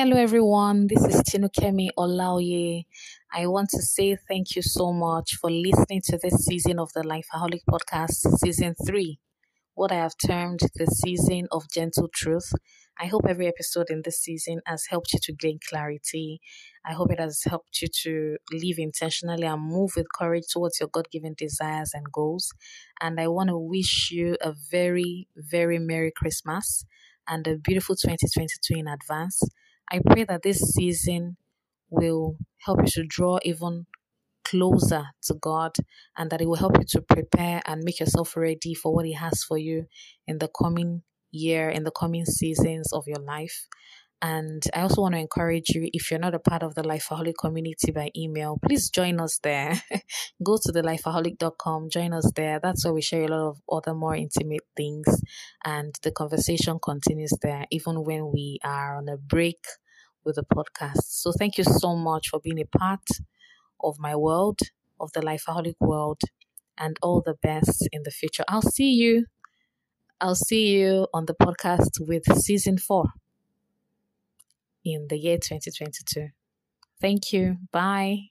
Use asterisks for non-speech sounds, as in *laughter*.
Hello, everyone. This is Tinukemi Olaoye. I want to say thank you so much for listening to this season of the Lifeaholic Podcast, Season 3, what I have termed the season of gentle truth. I hope every episode in this season has helped you to gain clarity. I hope it has helped you to live intentionally and move with courage towards your God given desires and goals. And I want to wish you a very, very Merry Christmas and a beautiful 2022 in advance. I pray that this season will help you to draw even closer to God and that it will help you to prepare and make yourself ready for what He has for you in the coming year, in the coming seasons of your life. And I also want to encourage you if you're not a part of the Lifeaholic community by email, please join us there. *laughs* Go to the lifeaholic.com, join us there. That's where we share a lot of other more intimate things, and the conversation continues there, even when we are on a break with the podcast. So, thank you so much for being a part of my world, of the Lifeaholic world, and all the best in the future. I'll see you. I'll see you on the podcast with season four in the year 2022. Thank you. Bye.